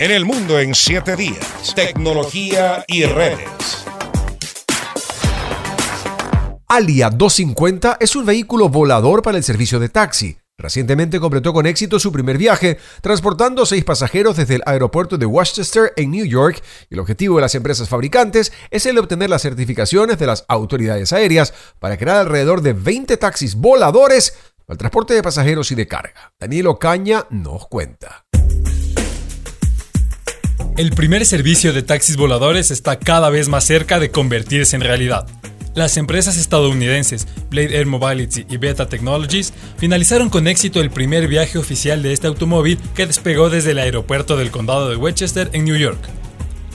En el mundo en 7 días. Tecnología y redes. Alia 250 es un vehículo volador para el servicio de taxi. Recientemente completó con éxito su primer viaje, transportando seis pasajeros desde el aeropuerto de Westchester en New York, el objetivo de las empresas fabricantes es el obtener las certificaciones de las autoridades aéreas para crear alrededor de 20 taxis voladores para el transporte de pasajeros y de carga. Daniel Ocaña nos cuenta. El primer servicio de taxis voladores está cada vez más cerca de convertirse en realidad. Las empresas estadounidenses Blade Air Mobility y Beta Technologies finalizaron con éxito el primer viaje oficial de este automóvil que despegó desde el aeropuerto del condado de Westchester en New York.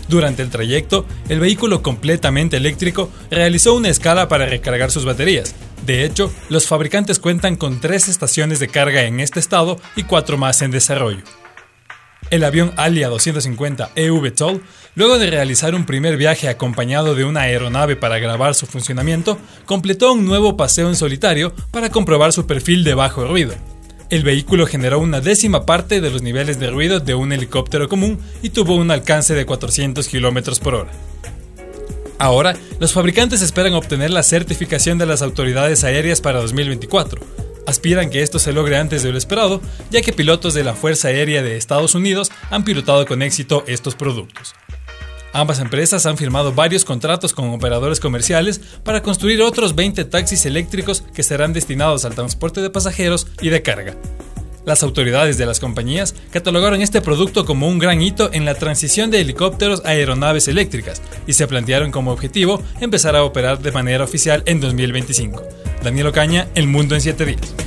Durante el trayecto, el vehículo completamente eléctrico realizó una escala para recargar sus baterías. De hecho, los fabricantes cuentan con tres estaciones de carga en este estado y cuatro más en desarrollo. El avión Alia 250 eVTOL, luego de realizar un primer viaje acompañado de una aeronave para grabar su funcionamiento, completó un nuevo paseo en solitario para comprobar su perfil de bajo ruido. El vehículo generó una décima parte de los niveles de ruido de un helicóptero común y tuvo un alcance de 400 km por hora. Ahora, los fabricantes esperan obtener la certificación de las autoridades aéreas para 2024 aspiran que esto se logre antes de lo esperado, ya que pilotos de la Fuerza Aérea de Estados Unidos han pilotado con éxito estos productos. Ambas empresas han firmado varios contratos con operadores comerciales para construir otros 20 taxis eléctricos que serán destinados al transporte de pasajeros y de carga. Las autoridades de las compañías catalogaron este producto como un gran hito en la transición de helicópteros a aeronaves eléctricas y se plantearon como objetivo empezar a operar de manera oficial en 2025. Daniel Ocaña, El Mundo en 7 días.